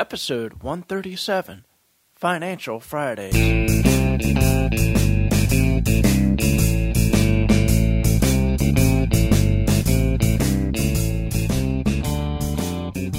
episode 137 Financial Fridays.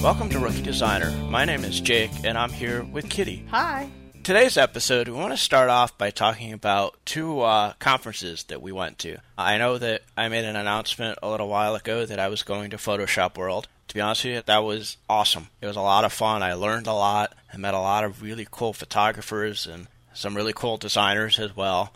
Welcome to Rookie Designer. My name is Jake, and I'm here with Kitty. Hi. Today's episode, we want to start off by talking about two uh, conferences that we went to. I know that I made an announcement a little while ago that I was going to Photoshop World. To be honest with you, that was awesome. It was a lot of fun. I learned a lot. I met a lot of really cool photographers and some really cool designers as well.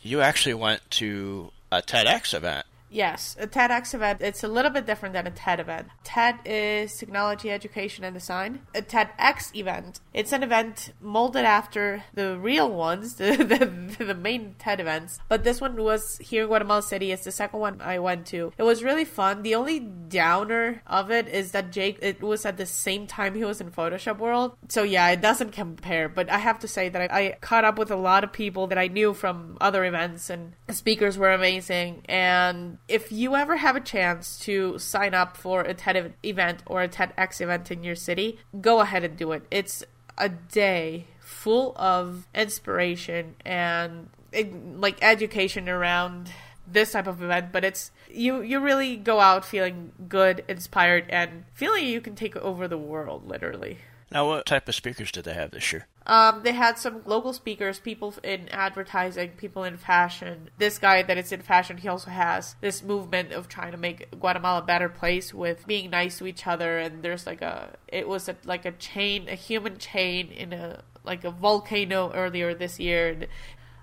You actually went to a TEDx event. Yes, a TEDx event. It's a little bit different than a TED event. TED is technology, education, and design. A TEDx event. It's an event molded after the real ones, the, the, the main TED events. But this one was here in Guatemala City. It's the second one I went to. It was really fun. The only downer of it is that Jake. It was at the same time he was in Photoshop World. So yeah, it doesn't compare. But I have to say that I, I caught up with a lot of people that I knew from other events, and speakers were amazing. And if you ever have a chance to sign up for a TED event or a TEDx event in your city, go ahead and do it. It's a day full of inspiration and like education around this type of event but it's you you really go out feeling good inspired and feeling you can take over the world literally now what type of speakers did they have this year um, they had some local speakers, people in advertising, people in fashion. This guy that is in fashion, he also has this movement of trying to make Guatemala a better place with being nice to each other. And there's like a, it was a, like a chain, a human chain in a like a volcano earlier this year. And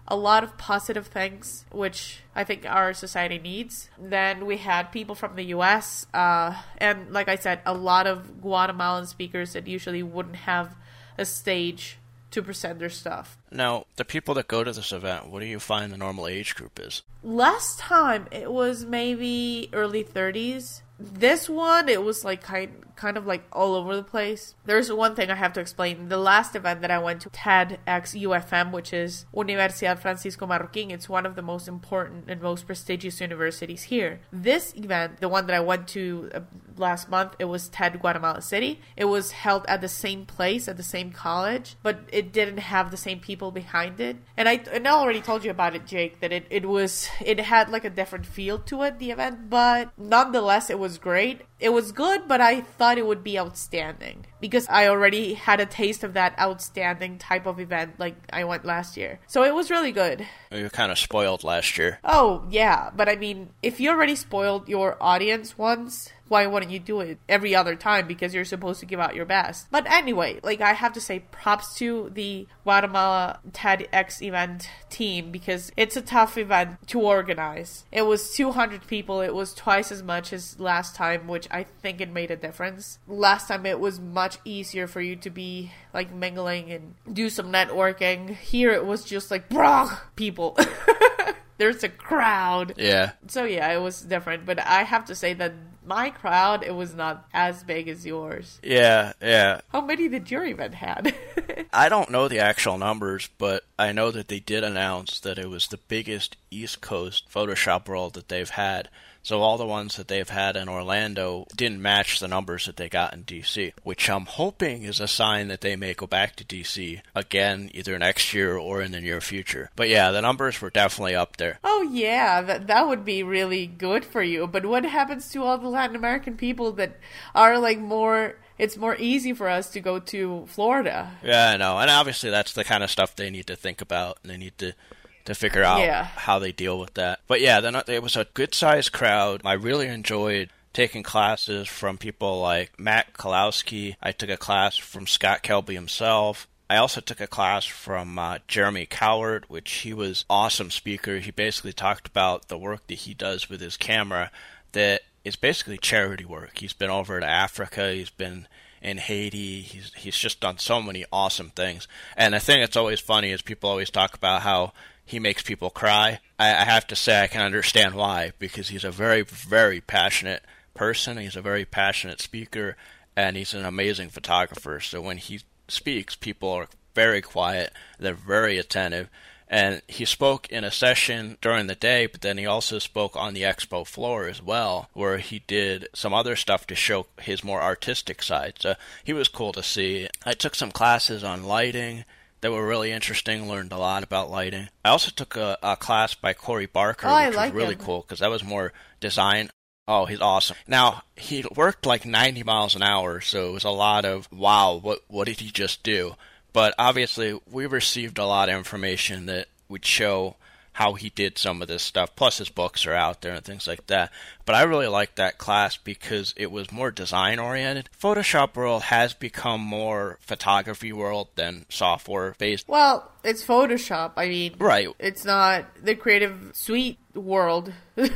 a lot of positive things, which I think our society needs. Then we had people from the US, uh, and like I said, a lot of Guatemalan speakers that usually wouldn't have a stage to present their stuff. Now, the people that go to this event, what do you find the normal age group is? Last time it was maybe early 30s. This one, it was like kind kind of like all over the place. There's one thing I have to explain. The last event that I went to, TEDx UFM, which is Universidad Francisco Marroquín, it's one of the most important and most prestigious universities here. This event, the one that I went to uh, last month, it was TED Guatemala City. It was held at the same place, at the same college, but it didn't have the same people behind it. And I, and I already told you about it, Jake, that it, it was, it had like a different feel to it, the event, but nonetheless, it was great. It was good, but I thought it would be outstanding because I already had a taste of that outstanding type of event like I went last year. So it was really good. You were kind of spoiled last year. Oh, yeah, but I mean, if you already spoiled your audience once, why wouldn't you do it every other time? Because you're supposed to give out your best. But anyway like i have to say props to the guatemala tedx event team because it's a tough event to organize. It was 200 people. It was twice as much as last time which i think it made a difference. Last time it was much easier for you to be like mingling and do some networking. Here it was just like brah people. There's a crowd. Yeah. So yeah, it was different, but I have to say that my crowd it was not as big as yours. Yeah, yeah. How many did your event had? I don't know the actual numbers, but I know that they did announce that it was the biggest East Coast Photoshop world that they've had. So all the ones that they've had in Orlando didn't match the numbers that they got in DC, which I'm hoping is a sign that they may go back to DC again either next year or in the near future. But yeah, the numbers were definitely up there. Oh yeah, that that would be really good for you. But what happens to all the Latin American people that are like more it's more easy for us to go to Florida. Yeah, I know. And obviously that's the kind of stuff they need to think about and they need to to figure out Yeah. how they deal with that. But yeah, then it was a good sized crowd. I really enjoyed taking classes from people like Matt Kloskowski. I took a class from Scott Kelby himself. I also took a class from uh, Jeremy Cowart, which he was awesome speaker. He basically talked about the work that he does with his camera that is basically charity work. He's been over to Africa. He's been in Haiti. He's he's just done so many awesome things. And the thing that's always funny is people always talk about how he makes people cry. I, I have to say I can understand why because he's a very very passionate person. He's a very passionate speaker, and he's an amazing photographer. So when he speaks, people are very quiet. They're very attentive. And he spoke in a session during the day, but then he also spoke on the expo floor as well, where he did some other stuff to show his more artistic side. So he was cool to see. I took some classes on lighting that were really interesting. Learned a lot about lighting. I also took a, a class by Corey Barker, Oh, which like was really him. cool because that was more design. Oh, he's awesome. Now he worked like 90 miles an hour, so it was a lot of wow. What what did he just do? But obviously, we received a lot of information that would show how he did some of this stuff. Plus, his books are out there and things like that. But I really liked that class because it was more design oriented. Photoshop world has become more photography world than software based. Well, it's Photoshop. I mean, Right. it's not the creative suite world.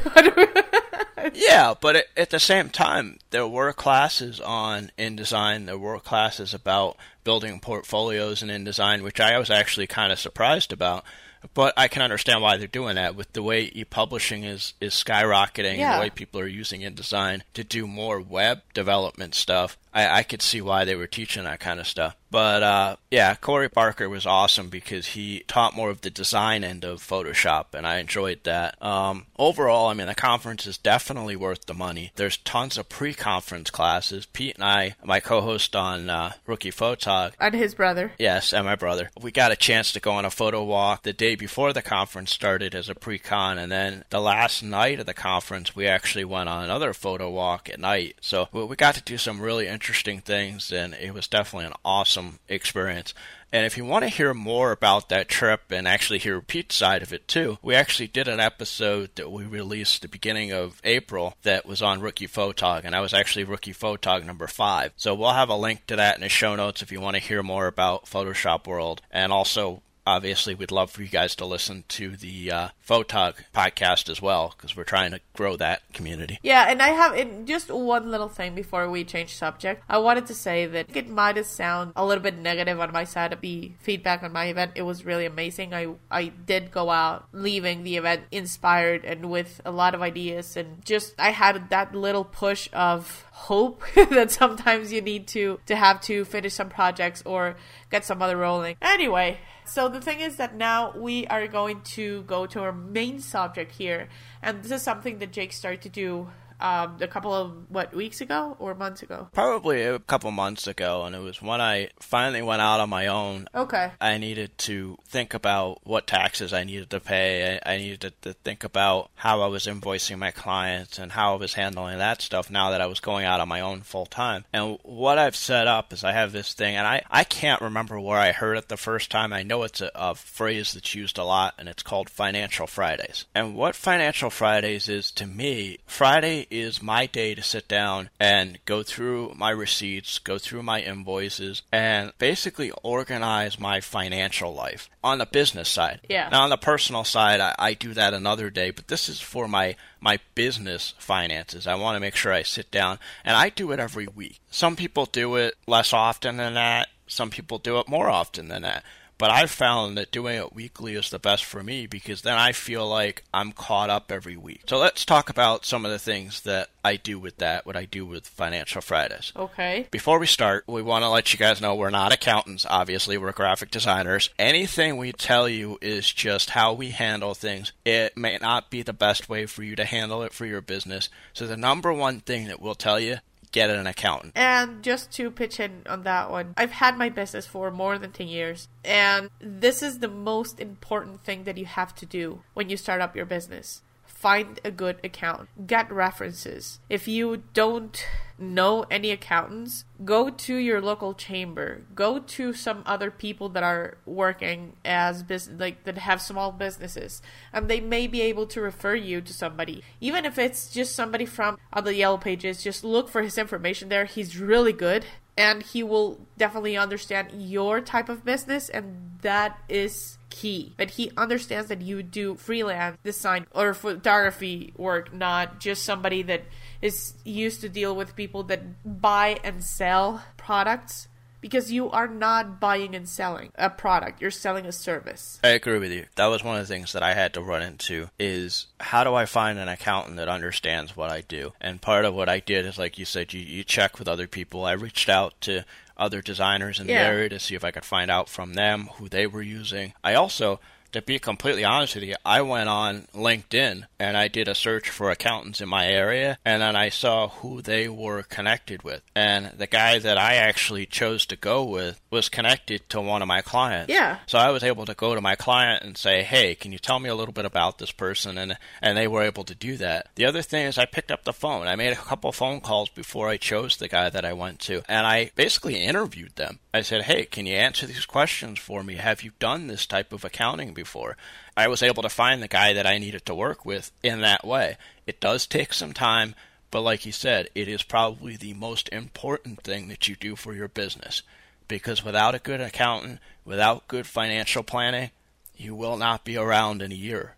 Yeah, but at, at the same time, there were classes on InDesign. There were classes about building portfolios in InDesign, which I was actually kind of surprised about. But I can understand why they're doing that with the way e-publishing is, is skyrocketing and the way people are using InDesign to do more web development stuff. I, I could see why they were teaching that kind of stuff. But uh, yeah, Corey Barker was awesome because he taught more of the design end of Photoshop, and I enjoyed that. Um, overall, I mean, the conference is definitely worth the money. There's tons of pre-conference classes. Pete and I, my co-host on uh, Rookie Photog, and his brother. Yes, and my brother. We got a chance to go on a photo walk the day before the conference started as a pre-con, and then the last night of the conference, we actually went on another photo walk at night. So we we got to do some really interesting things, and it was definitely an awesome experience. And if you want to hear more about that trip and actually hear Pete's side of it too, we actually did an episode that we released the beginning of April that was on Rookie Photog, and I was actually Rookie Photog number five. So we'll have a link to that in the show notes if you want to hear more about Photoshop World. And also, obviously, we'd love for you guys to listen to the uh, Photog podcast as well, because we're trying to grow that community. Yeah, and I have in just one little thing before we change subject. I wanted to say that it might sound a little bit negative on my side of the feedback on my event. It was really amazing. I I did go out leaving the event inspired and with a lot of ideas and just I had that little push of hope that sometimes you need to to have to finish some projects or get some other rolling. Anyway, so the thing is that now we are going to go to our main subject here, and this is something that Jake started to do um, a couple of what weeks ago or months ago. Probably a couple months ago, and it was when I finally went out on my own Okay. I needed to think about what taxes I needed to pay. I, I needed to, think about how I was invoicing my clients and how I was handling that stuff now that I was going out on my own full time. And what I've set up is I have this thing, and I, I can't remember where I heard it the first time. I know it's a, a phrase that's used a lot, and it's called Financial Fridays. And what Financial Fridays is to me, Friday is my day to sit down and go through my receipts, go through my invoices, and basically organize my financial life on the business side. Yeah. Now, on the personal side, I, I do that another day, but this is for my my business finances. I want to make sure I sit down, and I do it every week. Some people do it less often than that. Some people do it more often than that. But I've found that doing it weekly is the best for me because then I feel like I'm caught up every week. So let's talk about some of the things that I do with that, what I do with Financial Fridays. Okay. Before we start, we want to let you guys know we're not accountants, obviously, we're graphic designers. Anything we tell you is just how we handle things. It may not be the best way for you to handle it for your business. So, the number one thing that we'll tell you get an accountant. And just to pitch in on that one, I've had my business for more than 10 years. And this is the most important thing that you have to do when you start up your business. Find a good accountant. Get references. If you don't know any accountants, go to your local chamber. Go to some other people that are working as business like that have small businesses and they may be able to refer you to somebody. Even if it's just somebody from other yellow pages, just look for his information there. He's really good and he will definitely understand your type of business and that is key. That he understands that you do freelance design or photography work not just somebody that is used to deal with people that buy and sell products because you are not buying and selling a product you're selling a service I agree with you. That was one of the things that I had to run into is how do I find an accountant that understands what I do? And part of what I did is like you said, you, you check with other people. I reached out to other designers in Yeah. the area to see if I could find out from them who they were using. I also to be completely honest with you, I went on LinkedIn and I did a search for accountants in my area, and then I saw who they were connected with. And the guy that I actually chose to go with was connected to one of my clients. Yeah. So I was able to go to my client and say, "Hey, can you tell me a little bit about this person?" And and they were able to do that. The other thing is I picked up the phone. I made a couple phone calls before I chose the guy that I went to, and I basically interviewed them. I said, "Hey, can you answer these questions for me? Have you done this type of accounting before?" I was able to find the guy that I needed to work with in that way. It does take some time, but like you said, it is probably the most important thing that you do for your business. Because without a good accountant, without good financial planning, you will not be around in a year.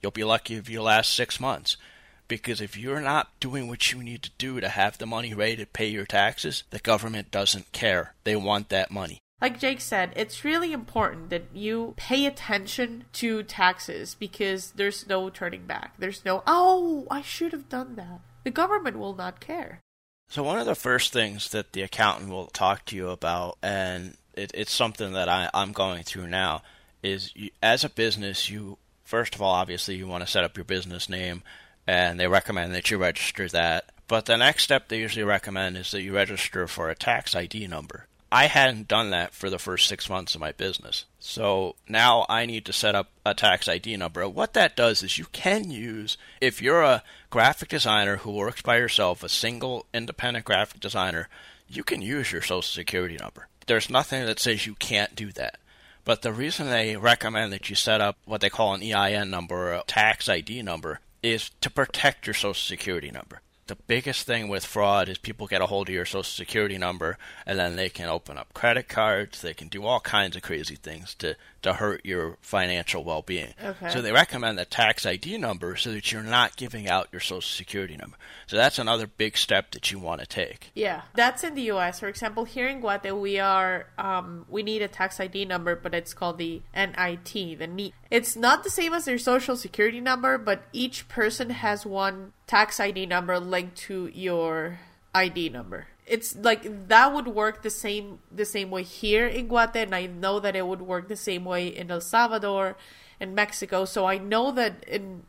You'll be lucky if you last six months. Because if you're not doing what you need to do to have the money ready to pay your taxes, the government doesn't care. They want that money. Like Jake said, it's really important that you pay attention to taxes because there's no turning back. There's no, oh, I should have done that. The government will not care. So, one of the first things that the accountant will talk to you about, and it, it's something that I, I'm going through now, is you, as a business, you, first of all, obviously, you want to set up your business name, and they recommend that you register that. But the next step they usually recommend is that you register for a tax ID number. I hadn't done that for the first six months of my business. So now I need to set up a tax ID number. What that does is you can use, if you're a graphic designer who works by yourself, a single independent graphic designer, you can use your social security number. There's nothing that says you can't do that. But the reason they recommend that you set up what they call an EIN number or a tax ID number is to protect your social security number. The biggest thing with fraud is people get a hold of your social security number and then they can open up credit cards they can do all kinds of crazy things to, to hurt your financial well-being Okay. so they recommend the tax id number so that you're not giving out your social security number so that's another big step that you want to take Yeah, that's in the U.S. For example, here in Guate, we are um, we need a tax ID number, but it's called the NIT, the NEAT. It's not the same as their social security number, but each person has one tax ID number linked to your ID number. It's like that would work the same the same way here in Guate, and I know that it would work the same way in El Salvador and Mexico. So I know that in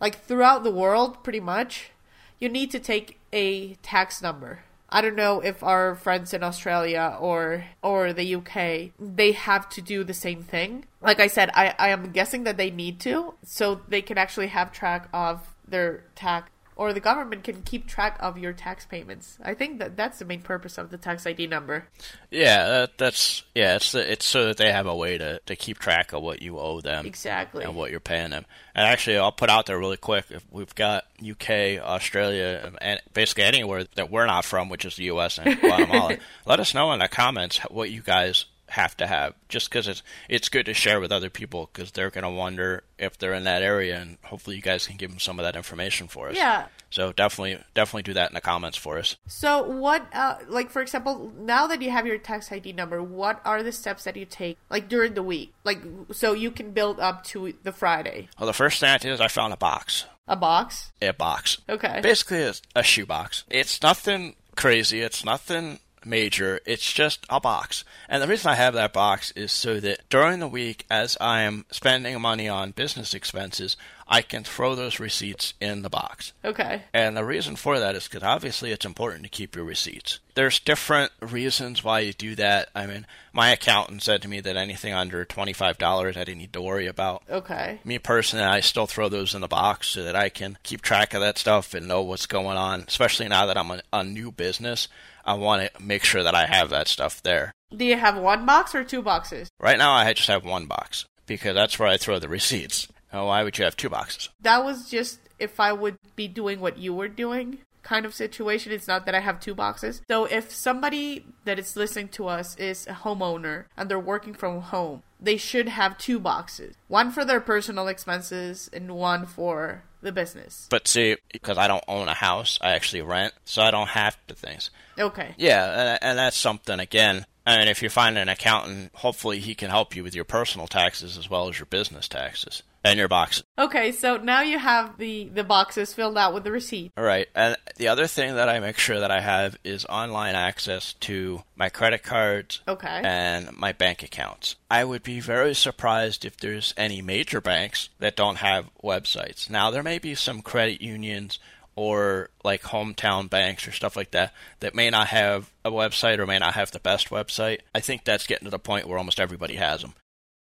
like throughout the world, pretty much, you need to take a tax number. I don't know if our friends in Australia or or the UK they have to do the same thing. Like I said, I, I am guessing that they need to, so they can actually have track of their tax or the government can keep track of your tax payments. I think that that's the main purpose of the tax ID number. yeah that, that's yeah it's it's so that they have a way to, to keep track of what you owe them Exactly. and what you're paying them. And actually, I'll put out there really quick if we've got UK, Australia, and basically anywhere that we're not from, which is the US and Guatemala. let us know in the comments what you guys have to have, just because it's it's good to share with other people because they're going to wonder if they're in that area, and hopefully you guys can give them some of that information for us. Yeah. So definitely definitely do that in the comments for us. So what, uh, like for example, now that you have your tax ID number, what are the steps that you take, like during the week, like so you can build up to the Friday? Well, the first thing I did is I found a box. A box. A box. Okay. basically a, a shoebox. It's nothing crazy. It's nothing major. It's just a box. And the reason I have that box is so that during the week, as I am spending money on business expenses, I can throw those receipts in the box. Okay. And the reason for that is because obviously it's important to keep your receipts. There's different reasons why you do that. I mean, my accountant said to me that anything under $25 I didn't need to worry about. Okay. Me personally, I still throw those in the box so that I can keep track of that stuff and know what's going on. Especially now that I'm a, a new business, I want to make sure that I have that stuff there. Do you have one box or two boxes? Right now, I just have one box because that's where I throw the receipts. Oh, why would you have two boxes? That was just if I would be doing what you were doing kind of situation. It's not that I have two boxes. So if somebody that is listening to us is a homeowner and they're working from home, they should have two boxes. One for their personal expenses and one for the business. But see, because I don't own a house, I actually rent, so I don't have to things. Okay. Yeah, and, and that's something again. I mean, if you find an accountant, hopefully he can help you with your personal taxes as well as your business taxes. And your boxes. Okay, so now you have the the boxes filled out with the receipt. All right. And the other thing that I make sure that I have is online access to my credit cards Okay. and my bank accounts. I would be very surprised if there's any major banks that don't have websites. Now, there may be some credit unions or like hometown banks or stuff like that that may not have a website or may not have the best website. I think that's getting to the point where almost everybody has them.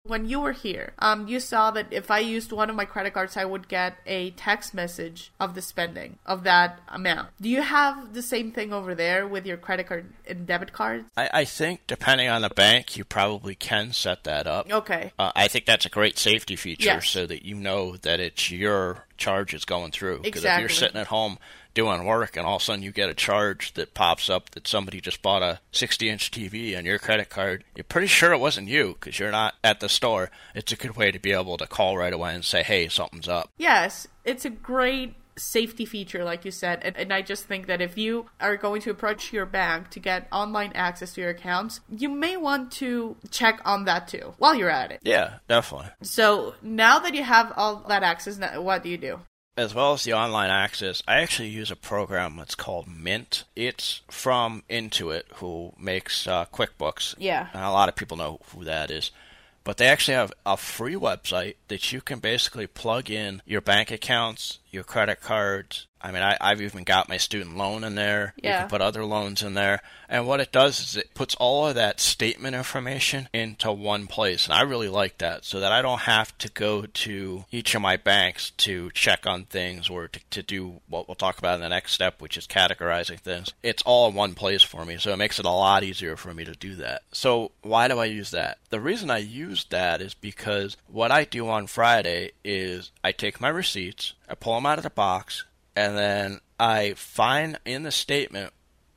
When you were here, um, you saw that if I used one of my credit cards, I would get a text message of the spending of that amount. Do you have the same thing over there with your credit card and debit cards? I, I think depending on the bank, you probably can set that up. Okay. Uh, I think that's a great safety feature Yes. so that you know that it's your charges going through. Because if you're sitting at home doing work and all of a sudden you get a charge that pops up that somebody just bought a 60 inch TV on your credit card, you're pretty sure it wasn't you because you're not at the store. It's a good way to be able to call right away and say, hey, something's up. Yes, it's a great safety feature, like you said. And, and I just think that if you are going to approach your bank to get online access to your accounts, you may want to check on that too while you're at it. Yeah, definitely. So now that you have all that access, what do you do? As well as the online access, I actually use a program that's called Mint. It's from Intuit, who makes uh, QuickBooks. Yeah. And a lot of people know who that is. But they actually have a free website that you can basically plug in your bank accounts, your credit cards. I mean, I, I've even got my student loan in there. Yeah. You can put other loans in there. And what it does is it puts all of that statement information into one place. And I really like that so that I don't have to go to each of my banks to check on things or to, to do what we'll talk about in the next step, which is categorizing things. It's all in one place for me. So it makes it a lot easier for me to do that. So why do I use that? The reason I use that is because what I do on Friday is I take my receipts, I pull them out of the box, and then I find in the statement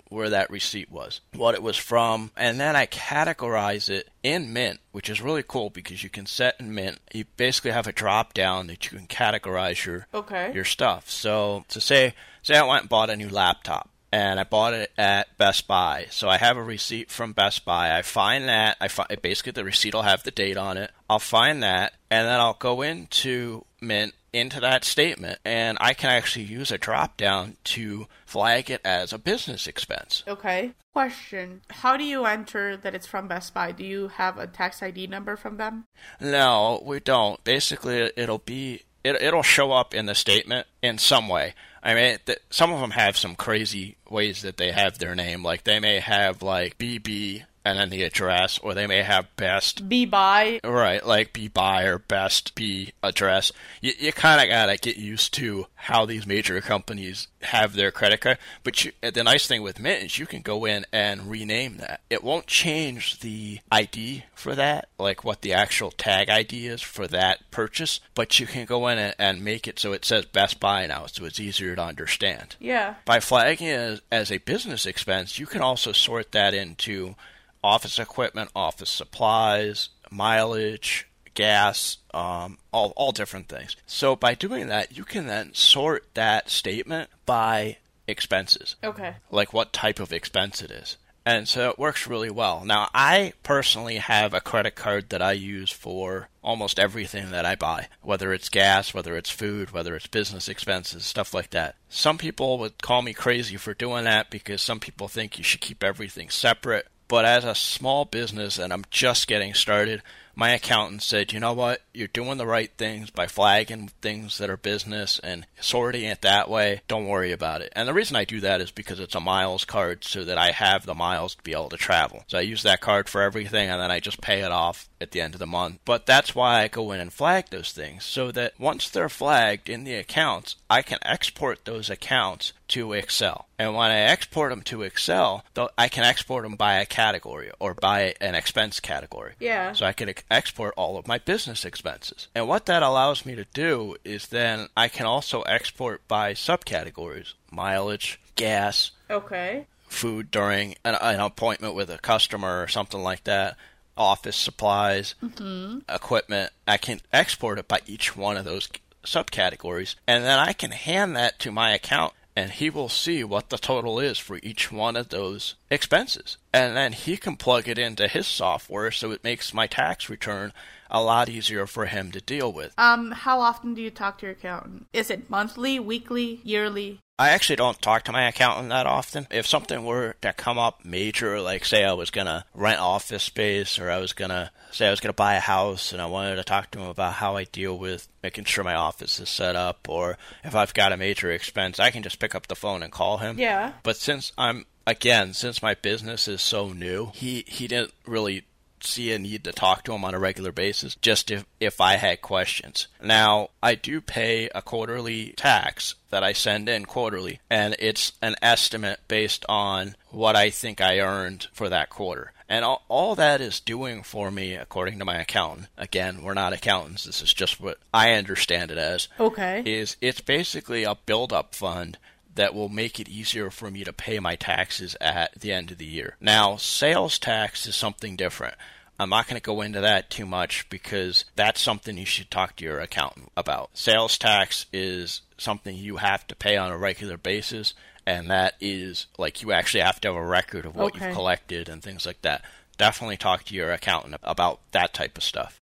where that receipt was, what it was from, and then I categorize it in Mint, which is really cool because you can set in Mint. You basically have a drop down that you can categorize your Okay. your stuff. So to say say I went and bought a new laptop and I bought it at Best Buy. So I have a receipt from Best Buy. I find that I find basically the receipt will have the date on it. I'll find that and then I'll go into Mint into that statement and I can actually use a drop down to flag it as a business expense. Okay. Question How do you enter that it's from Best Buy? Do you have a tax ID number from them? No, we don't. Basically, it'll be it, it'll show up in the statement in some way. I mean, th- some of them have some crazy ways that they have their name. Like they may have like BB and then the address, or they may have best. Be by. Right, like B buy or best B address. You, you kind of gotta get used to how these major companies have their credit card. But you, the nice thing with Mint is you can go in and rename that. It won't change the ID for that, like what the actual tag ID is for that purchase. But you can go in and, and make it so it says Best Buy now, so it's easier to understand. Yeah. By flagging it as, as a business expense, you can also sort that into office equipment, office supplies, mileage, gas, um, all, all different things. So by doing that, you can then sort that statement by expenses, Okay. like what type of expense it is. And so it works really well. Now, I personally have a credit card that I use for almost everything that I buy, whether it's gas, whether it's food, whether it's business expenses, stuff like that. Some people would call me crazy for doing that because some people think you should keep everything separate. But as a small business and I'm just getting started, my accountant said, you know what, you're doing the right things by flagging things that are business and sorting it that way. Don't worry about it. And the reason I do that is because it's a miles card so that I have the miles to be able to travel. So I use that card for everything and then I just pay it off at the end of the month. But that's why I go in and flag those things so that once they're flagged in the accounts, I can export those accounts to Excel. And when I export them to Excel, I can export them by a category or by an expense category. Yeah. So I can export all of my business expenses. And what that allows me to do is then I can also export by subcategories mileage, gas, Okay. food during an, an appointment with a customer or something like that, office supplies, mm-hmm. equipment. I can export it by each one of those subcategories, and then I can hand that to my account and he will see what the total is for each one of those expenses. And then he can plug it into his software so it makes my tax return a lot easier for him to deal with. Um, how often do you talk to your accountant? Is it monthly, weekly, yearly? I actually don't talk to my accountant that often. If something were to come up major, like say I was gonna rent office space or I was gonna say I was gonna buy a house and I wanted to talk to him about how I deal with making sure my office is set up or if I've got a major expense, I can just pick up the phone and call him. Yeah. But since I'm again, since my business is so new, he he didn't really see a need to talk to him on a regular basis just if, if I had questions. Now, I do pay a quarterly tax that I send in quarterly, and it's an estimate based on what I think I earned for that quarter. And all, all that is doing for me, according to my accountant, again, we're not accountants, this is just what I understand it as, Okay. is it's basically a build up fund that will make it easier for me to pay my taxes at the end of the year. Now, sales tax is something different. I'm not going to go into that too much because that's something you should talk to your accountant about. Sales tax is something you have to pay on a regular basis, and that is like you actually have to have a record of what Okay. you've collected and things like that. Definitely talk to your accountant about that type of stuff.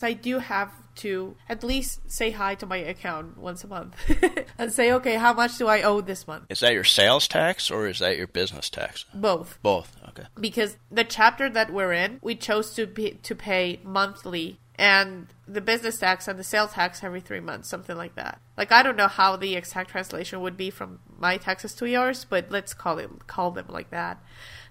I do have to at least say hi to my account once a month and say, okay, how much do I owe this month? Is that your sales tax or is that your business tax? Both. Both. Okay. because the chapter that we're in, we chose to be, to pay monthly and the business tax and the sales tax every three months, something like that. Like I don't know how the exact translation would be from my taxes to yours, but let's call it call them like that.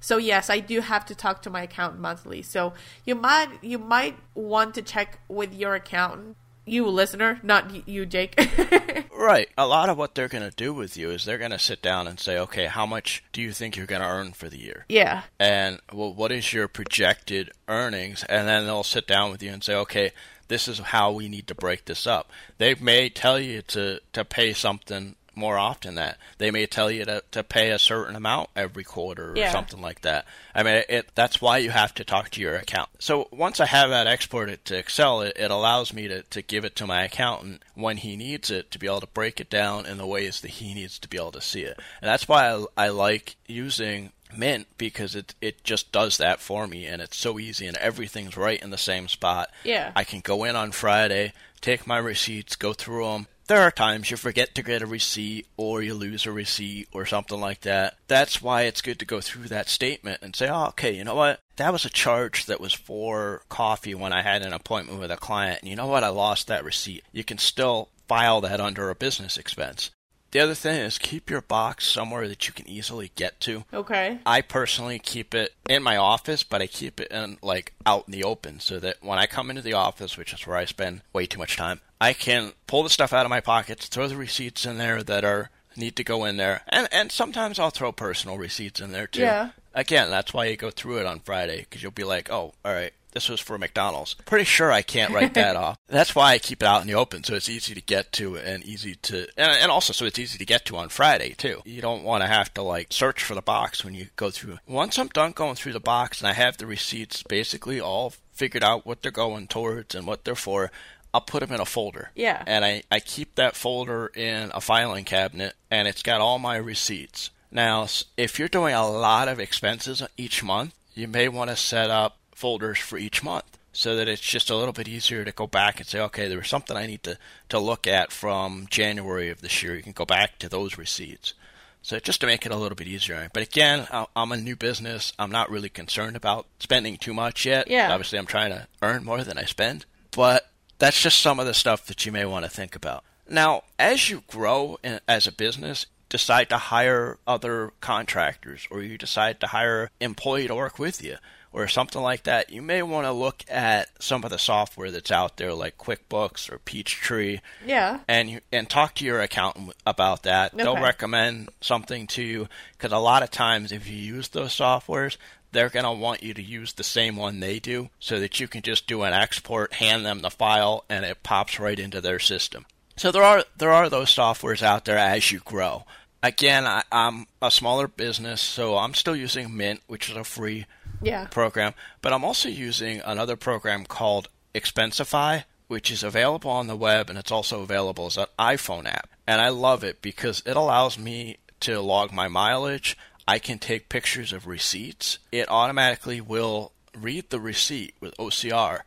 So yes, I do have to talk to my accountant monthly. So you might you might want to check with your accountant, you listener, not you, Jake. Right. A lot of what they're going to do with you is they're going to sit down and say, okay, how much do you think you're going to earn for the year? yeah. And well, what is your projected earnings? And then they'll sit down with you and say, okay, this is how we need to break this up. They may tell you to, to pay something more often that they may tell you to, to pay a certain amount every quarter or Yeah. something like that. I mean, it, that's why you have to talk to your accountant. So once I have that exported to Excel, it, it allows me to, to give it to my accountant when he needs it to be able to break it down in the ways that he needs to be able to see it. And that's why I, I like using Mint because it it just does that for me and it's so easy and everything's right in the same spot. Yeah. I can go in on Friday, take my receipts, go through them. There are times you forget to get a receipt or you lose a receipt or something like that. That's why it's good to go through that statement and say, oh, okay, you know what? That was a charge that was for coffee when I had an appointment with a client. And you know what? I lost that receipt. You can still file that under a business expense. The other thing is keep your box somewhere that you can easily get to. Okay. I personally keep it in my office, but I keep it in like out in the open so that when I come into the office, which is where I spend way too much time, I can pull the stuff out of my pockets, throw the receipts in there that are need to go in there, and and sometimes I'll throw personal receipts in there too. Yeah. Again, that's why you go through it on Friday because you'll be like, oh, all right. This was for McDonald's. Pretty sure I can't write that off. That's why I keep it out in the open, so it's easy to get to and easy to, and, and also so it's easy to get to on Friday too. You don't want to have to like search for the box when you go through. Once I'm done going through the box and I have the receipts basically all figured out what they're going towards and what they're for, I'll put them in a folder. Yeah. And I, I keep that folder in a filing cabinet and it's got all my receipts. Now, if you're doing a lot of expenses each month, you may want to set up folders for each month so that it's just a little bit easier to go back and say, okay, there was something I need to, to look at from January of this year. You can go back to those receipts. So just to make it a little bit easier. But again, I'm a new business. I'm not really concerned about spending too much yet. Yeah. Obviously, I'm trying to earn more than I spend. But that's just some of the stuff that you may want to think about. Now, as you grow in, as a business, decide to hire other contractors or you decide to hire employee to work with you or something like that, you may want to look at some of the software that's out there like QuickBooks or Peachtree Yeah. and you, and talk to your accountant about that. They'll recommend something to you because a lot of times if you use those softwares, they're going to want you to use the same one they do so that you can just do an export, hand them the file, and it pops right into their system. So there are there are those softwares out there as you grow. Again, I, I'm a smaller business, so I'm still using Mint, which is a free Yeah. program, but I'm also using another program called Expensify, which is available on the web and it's also available as an iPhone app. And I love it because it allows me to log my mileage. I can take pictures of receipts. It automatically will read the receipt with OCR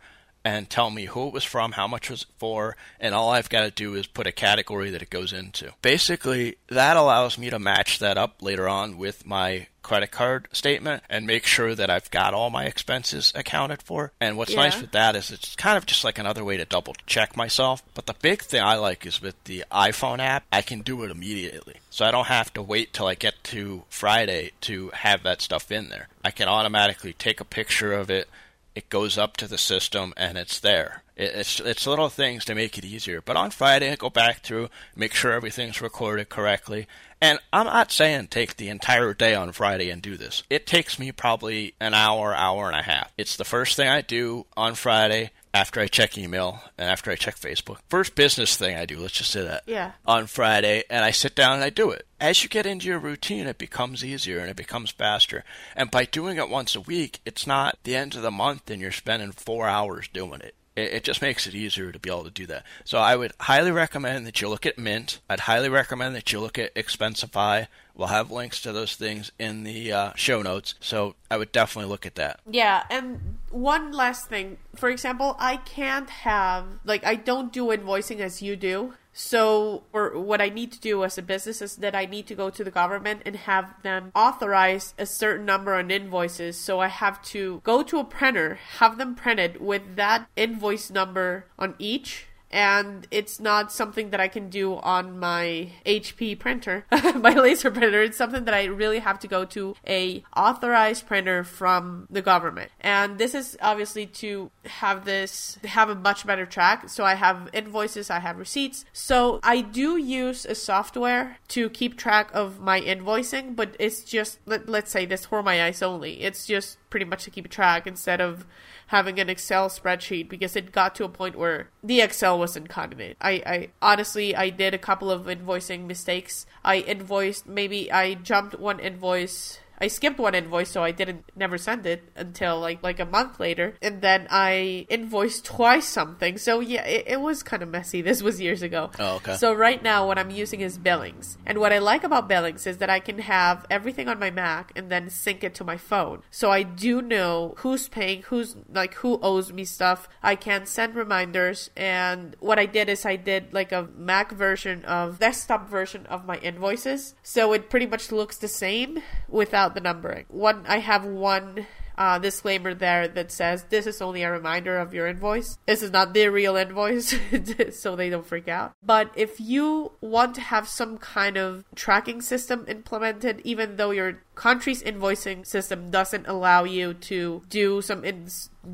and tell me who it was from, how much was it for, and all I've got to do is put a category that it goes into. Basically, that allows me to match that up later on with my credit card statement and make sure that I've got all my expenses accounted for. And what's Yeah. nice with that is it's kind of just like another way to double check myself. But the big thing I like is with the iPhone app, I can do it immediately. So I don't have to wait till I get to Friday to have that stuff in there. I can automatically take a picture of it. It goes up to the system and it's there. It's it's little things to make it easier. But on Friday, I go back through, make sure everything's recorded correctly. And I'm not saying take the entire day on Friday and do this. It takes me probably an hour, hour and a half. It's the first thing I do on Friday after I check email and after I check Facebook. First business thing I do, let's just say that. Yeah. On Friday, and I sit down and I do it. As you get into your routine, it becomes easier and it becomes faster. And by doing it once a week, it's not the end of the month and you're spending four hours doing it. It, just makes it easier to be able to do that. So I would highly recommend that you look at Mint. I'd highly recommend that you look at Expensify. We'll have links to those things in the uh, show notes. So I would definitely look at that. Yeah, and one last thing. For example, I can't have like I don't do invoicing as you do. So, or what I need to do as a business is that I need to go to the government and have them authorize a certain number on invoices. So I have to go to a printer, have them printed with that invoice number on each and it's not something that I can do on my HP printer, my laser printer. It's something that I really have to go to a authorized printer from the government. And this is obviously to have this have a much better track. So I have invoices, I have receipts. So I do use a software to keep track of my invoicing, but it's just let, let's say this for my eyes only. It's just pretty much to keep track instead of having an Excel spreadsheet because it got to a point where the Excel wasn't cutting it. I, I honestly I did a couple of invoicing mistakes. I invoiced maybe I jumped one invoice I skipped one invoice, so I didn't never send it until like like a month later, and then I invoiced twice something. So yeah, it, it was kind of messy. This was years ago. Oh, okay. So right now, what I'm using is Billings, and what I like about Billings is that I can have everything on my Mac and then sync it to my phone. So I do know who's paying, who's like who owes me stuff. I can send reminders, and what I did is I did like a Mac version of desktop version of my invoices, so it pretty much looks the same without the numbering. One, I have one uh, disclaimer there that says this is only a reminder of your invoice. This is not the real invoice, so they don't freak out. But if you want to have some kind of tracking system implemented, even though your country's invoicing system doesn't allow you to do some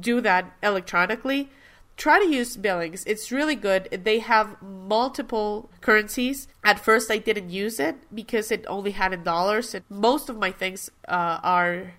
do that electronically, try to use billings it's really good they have multiple currencies at first i didn't use it because it only had in dollars and most of my things uh, are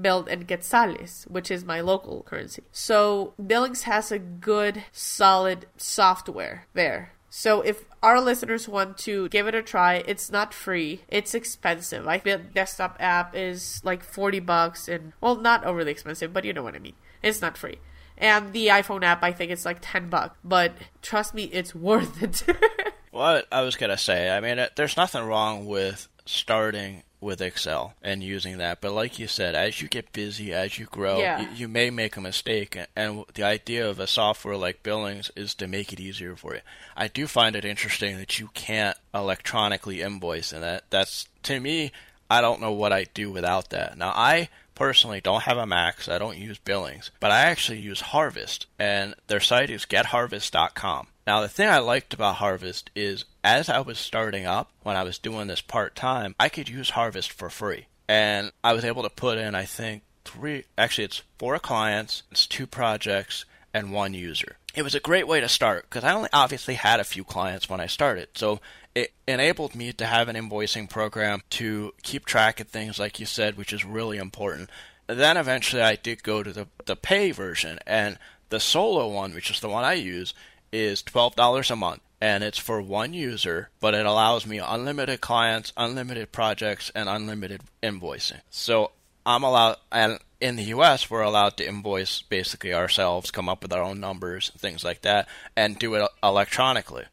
billed in quetzales which is my local currency so billings has a good solid software there so if our listeners want to give it a try, it's not free. It's expensive. I feel desktop app is like 40 bucks and well, not overly expensive, but you know what I mean. It's not free. And the iPhone app, I think it's like 10 bucks, but trust me, it's worth it. What I was gonna say, I mean, uh, there's nothing wrong with starting with Excel and using that, but like you said, as you get busy, as you grow, Yeah. you, you may make a mistake. And, and the idea of a software like Billings is to make it easier for you. I do find it interesting that you can't electronically invoice, and that that's to me, I don't know what I'd do without that. Now, I personally don't have a Mac, so I don't use Billings, but I actually use Harvest, and their site is getharvest.com. Now, the thing I liked about Harvest is as I was starting up, when I was doing this part time, I could use Harvest for free. And I was able to put in, I think, three, actually, it's four clients, it's two projects, and one user. It was a great way to start because I only obviously had a few clients when I started. So it enabled me to have an invoicing program to keep track of things, like you said, which is really important. Then eventually I did go to the, the pay version, and the solo one, which is the one I use, is $12 a month. And it's for one user, but it allows me unlimited clients, unlimited projects, and unlimited invoicing. So I'm allowed, and in the U.S., we're allowed to invoice basically ourselves, come up with our own numbers, things like that, and do it electronically.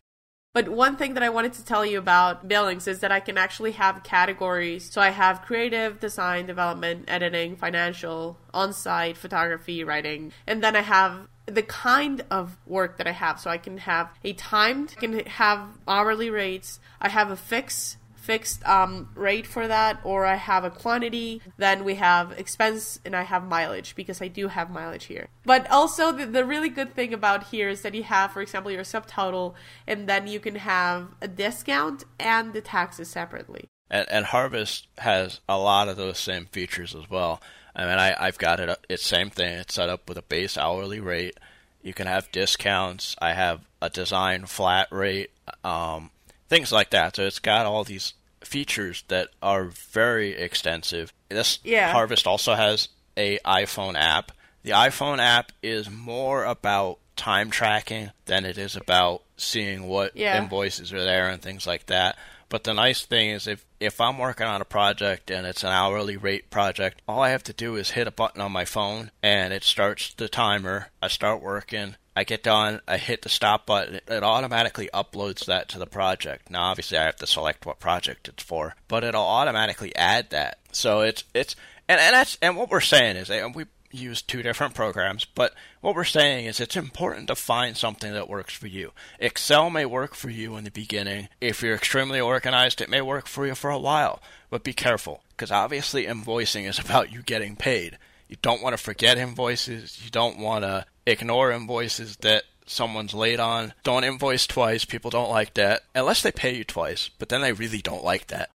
But one thing that I wanted to tell you about Billings is that I can actually have categories. So I have creative, design, development, editing, financial, on site, photography, writing. And then I have the kind of work that I have. So I can have a timed, I can have hourly rates, I have a fixed fixed um, rate for that, or I have a quantity. Then we have expense and I have mileage because I do have mileage here. But also, the, the really good thing about here is that you have, for example, your subtotal, and then you can have a discount and the taxes separately. And, and Harvest has a lot of those same features as well. I mean, I, I've got it. It's same thing. It's set up with a base hourly rate. You can have discounts. I have a design flat rate. Um, things like that. So it's got all these features that are very extensive. This yeah. Harvest also has a iPhone app. The iPhone app is more about time tracking than it is about seeing what yeah. invoices are there and things like that. But the nice thing is if if I'm working on a project and it's an hourly rate project, all I have to do is hit a button on my phone and it starts the timer. I start working I get done, I hit the stop button, it automatically uploads that to the project. Now, obviously, I have to select what project it's for, but it'll automatically add that. So it's it's and, and that's and what we're saying is and we use two different programs, but what we're saying is it's important to find something that works for you. Excel may work for you in the beginning. If you're extremely organized, it may work for you for a while, but be careful because obviously invoicing is about you getting paid. You don't want to forget invoices. You don't want to ignore invoices that someone's late on. Don't invoice twice. People don't like that. Unless they pay you twice, but then they really don't like that.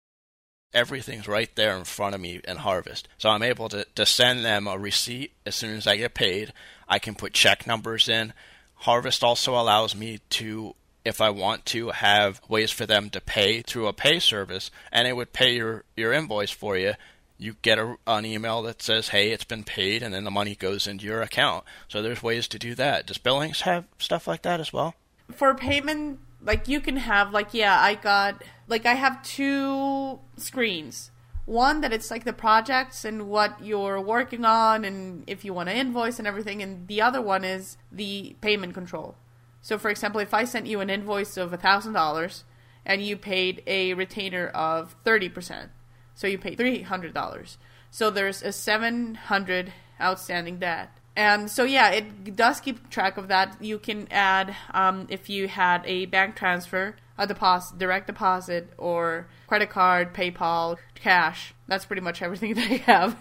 Everything's right there in front of me in Harvest. So I'm able to, to send them a receipt as soon as I get paid. I can put check numbers in. Harvest also allows me to, if I want to, have ways for them to pay through a pay service, and it would pay your, your invoice for you you get a, an email that says, "Hey, it's been paid," and then the money goes into your account. So there's ways to do that. Does Billings have stuff like that as well? For payment, like you can have, like yeah, I got like I have two screens. One that it's like the projects and what you're working on, and if you want to invoice and everything, and the other one is the payment control. So, for example, if I sent you an invoice of a thousand dollars and you paid a retainer of thirty percent so you pay $300. So there's a 700 outstanding debt. And so yeah, it does keep track of that. You can add um, if you had a bank transfer, a deposit, direct deposit, or credit card, PayPal, cash. That's pretty much everything I have.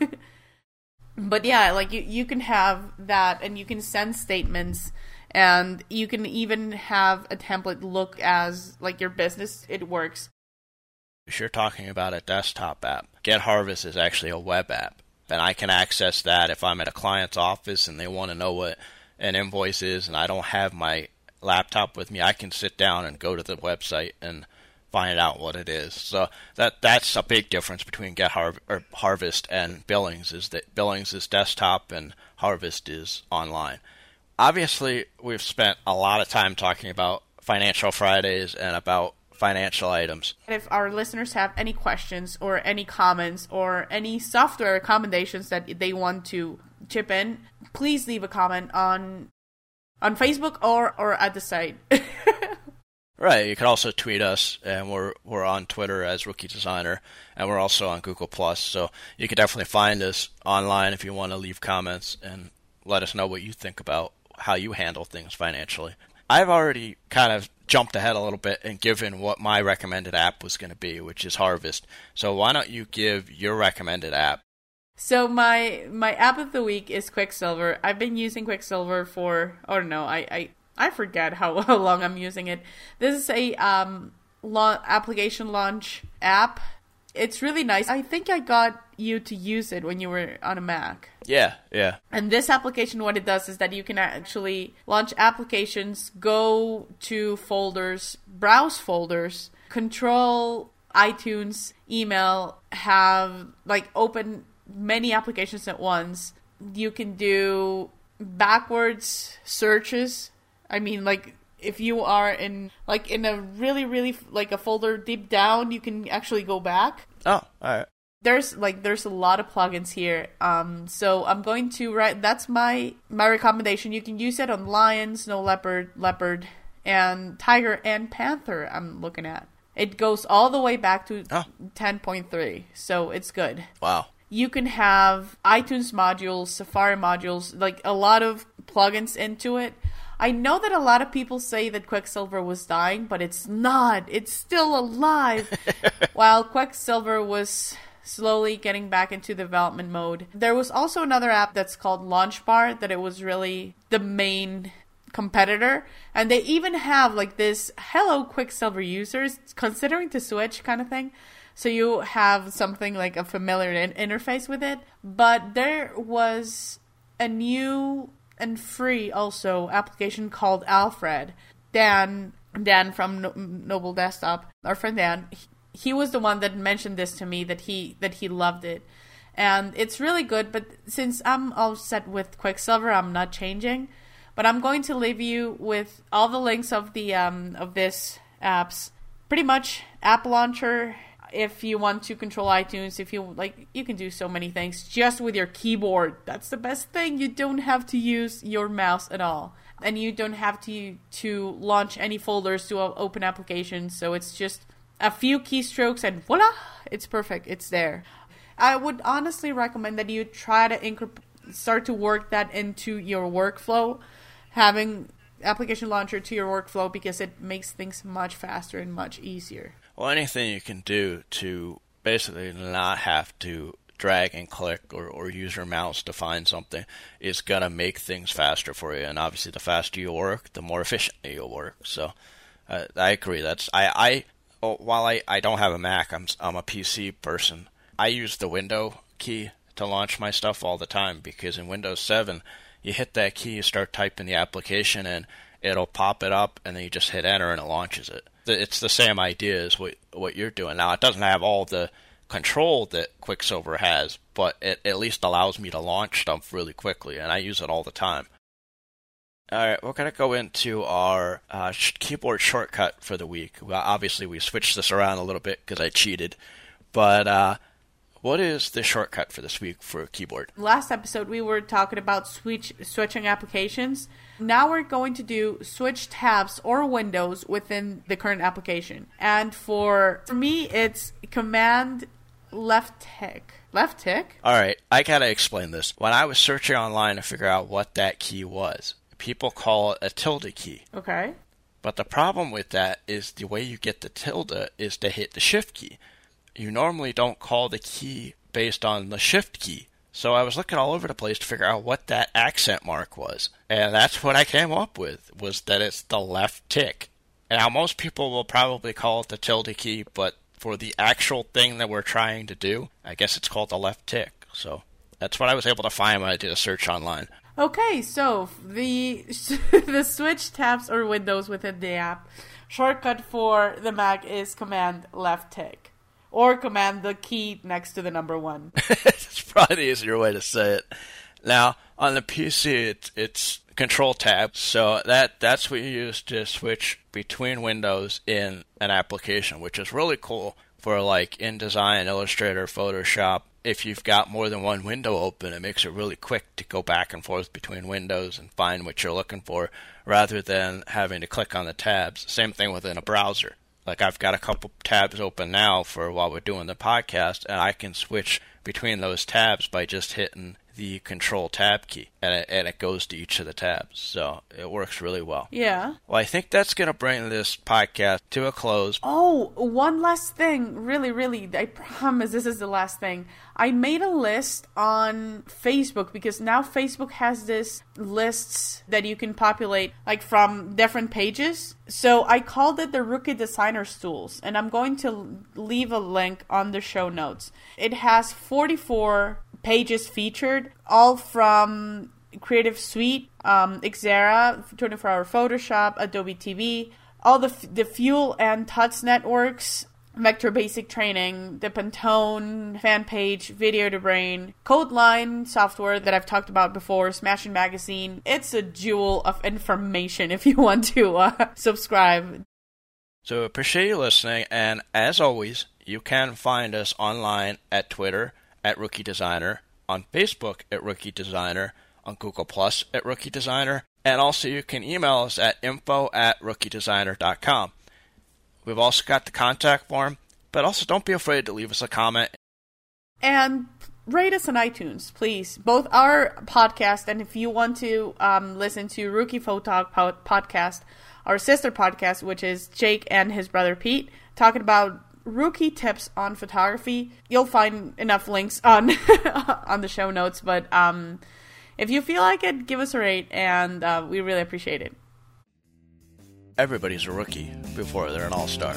but yeah, like you, you can have that, and you can send statements, and you can even have a template look as like your business. It works if you're talking about a desktop app, Get Harvest is actually a web app. And I can access that if I'm at a client's office and they want to know what an invoice is and I don't have my laptop with me, I can sit down and go to the website and find out what it is. So that that's a big difference between Get Harvest and Billings is that Billings is desktop and Harvest is online. Obviously, we've spent a lot of time talking about Financial Fridays and about financial items. If our listeners have any questions or any comments or any software recommendations that they want to chip in, please leave a comment on on Facebook or or at the site. right. You can also tweet us, and we're we're on Twitter as Rookie Designer, and we're also on Google Plus. So you can definitely find us online if you want to leave comments and let us know what you think about how you handle things financially. I've already kind of jumped ahead a little bit and given what my recommended app was going to be, which is Harvest. So why don't you give your recommended app? So my my app of the week is Quicksilver. I've been using Quicksilver for oh no, I I, I forget how, how long I'm using it. This is a um la- application launch app it's really nice. I think I got you to use it when you were on a Mac. Yeah, yeah. And this application, what it does is that you can actually launch applications, go to folders, browse folders, control iTunes, email, have like open many applications at once. You can do backwards searches. I mean, like if you are in like in a really really like a folder deep down you can actually go back oh all right there's like there's a lot of plugins here. Um, so I'm going to write. That's my my recommendation. You can use it on lion, snow leopard, leopard, and tiger and panther. I'm looking at. It goes all the way back to Oh. 10.3, so it's good. Wow. You can have iTunes modules, Safari modules, like a lot of plugins into it. I know that a lot of people say that Quicksilver was dying, but it's not. It's still alive. While Quicksilver was slowly getting back into development mode. There was also another app that's called Launchbar that it was really the main competitor and they even have like this hello quicksilver users considering to switch kind of thing so you have something like a familiar in- interface with it but there was a new and free also application called alfred dan dan from no- noble desktop our friend dan he, he was the one that mentioned this to me that he that he loved it and it's really good but since i'm all set with quicksilver i'm not changing but I'm going to leave you with all the links of the um, of this apps. Pretty much app launcher. If you want to control iTunes, if you like, you can do so many things just with your keyboard. That's the best thing. You don't have to use your mouse at all, and you don't have to to launch any folders to open applications. So it's just a few keystrokes, and voila, it's perfect. It's there. I would honestly recommend that you try to incorporate start to work that into your workflow having application launcher to your workflow because it makes things much faster and much easier. Well, anything you can do to basically not have to drag and click or, or use your mouse to find something is going to make things faster for you. And obviously, the faster you work, the more efficiently you'll work. So uh, I agree. That's I, I oh, while I, I don't have a Mac, I'm I'm a PC person. I use the window key to launch my stuff all the time because in Windows 7, you hit that key, you start typing the application, and it'll pop it up, and then you just hit enter, and it launches it. It's the same idea as what what you're doing now. It doesn't have all the control that Quicksilver has, but it at least allows me to launch stuff really quickly, and I use it all the time. All right, we're going to go into our uh, keyboard shortcut for the week. Well, obviously, we switched this around a little bit because I cheated, but uh, what is the shortcut for this week for a keyboard? Last episode, we were talking about switch switching applications. Now we're going to do switch tabs or windows within the current application. And for, for me, it's Command left tick. Left tick? All right, I got to explain this. When I was searching online to figure out what that key was, people call it a tilde key. Okay. But the problem with that is the way you get the tilde is to hit the shift key. You normally don't call the key based on the shift key. So I was looking all over the place to figure out what that accent mark was. And that's what I came up with, was that it's the left tick. Now most people will probably call it the tilde key, but for the actual thing that we're trying to do, I guess it's called the left tick. So that's what I was able to find when I did a search online. Okay, so the the switch tabs or windows within the app shortcut for the Mac is Command left tick or Command the key next to the number one. It's probably the easier way to say it. Now on the PC, it's, it's Control Tab, so that that's what you use to switch between windows in an application, which is really cool for like InDesign, Illustrator, Photoshop. If you've got more than one window open, it makes it really quick to go back and forth between windows and find what you're looking for, rather than having to click on the tabs. Same thing within a browser. Like I've got a couple tabs open now for while we're doing the podcast, and I can switch between those tabs by just hitting the control tab key, and it, and it goes to each of the tabs. So it works really well. Yeah. Well, I think that's going to bring this podcast to a close. Oh, one last thing. Really, really, I promise this is the last thing. I made a list on Facebook because now Facebook has this lists that you can populate like from different pages. So I called it the Rookie Designers Tools, and I'm going to leave a link on the show notes. It has 44 pages featured, all from Creative Suite, um, Xera, 24 Hour Photoshop, Adobe TV, all the, the Fuel and Tuts networks, Vector Basic Training, the Pantone, fan page, video2brain, Codeline software that I've talked about before, Smashing Magazine. It's a jewel of information if you want to uh, subscribe. So appreciate you listening, and as always, you can find us online at Twitter at Rookie Designer, on Facebook at Rookie Designer, on Google Plus at Rookie Designer, and also you can email us at info at rookiedesigner.com. We've also got the contact form, but also don't be afraid to leave us a comment. And rate us on iTunes, please. Both our podcast and if you want to um, listen to Rookie Photog podcast, our sister podcast, which is Jake and his brother Pete, talking about rookie tips on photography. You'll find enough links on on the show notes, but um, if you feel like it, give us a rate, and uh, we really appreciate it. Everybody's a rookie before they're an all star.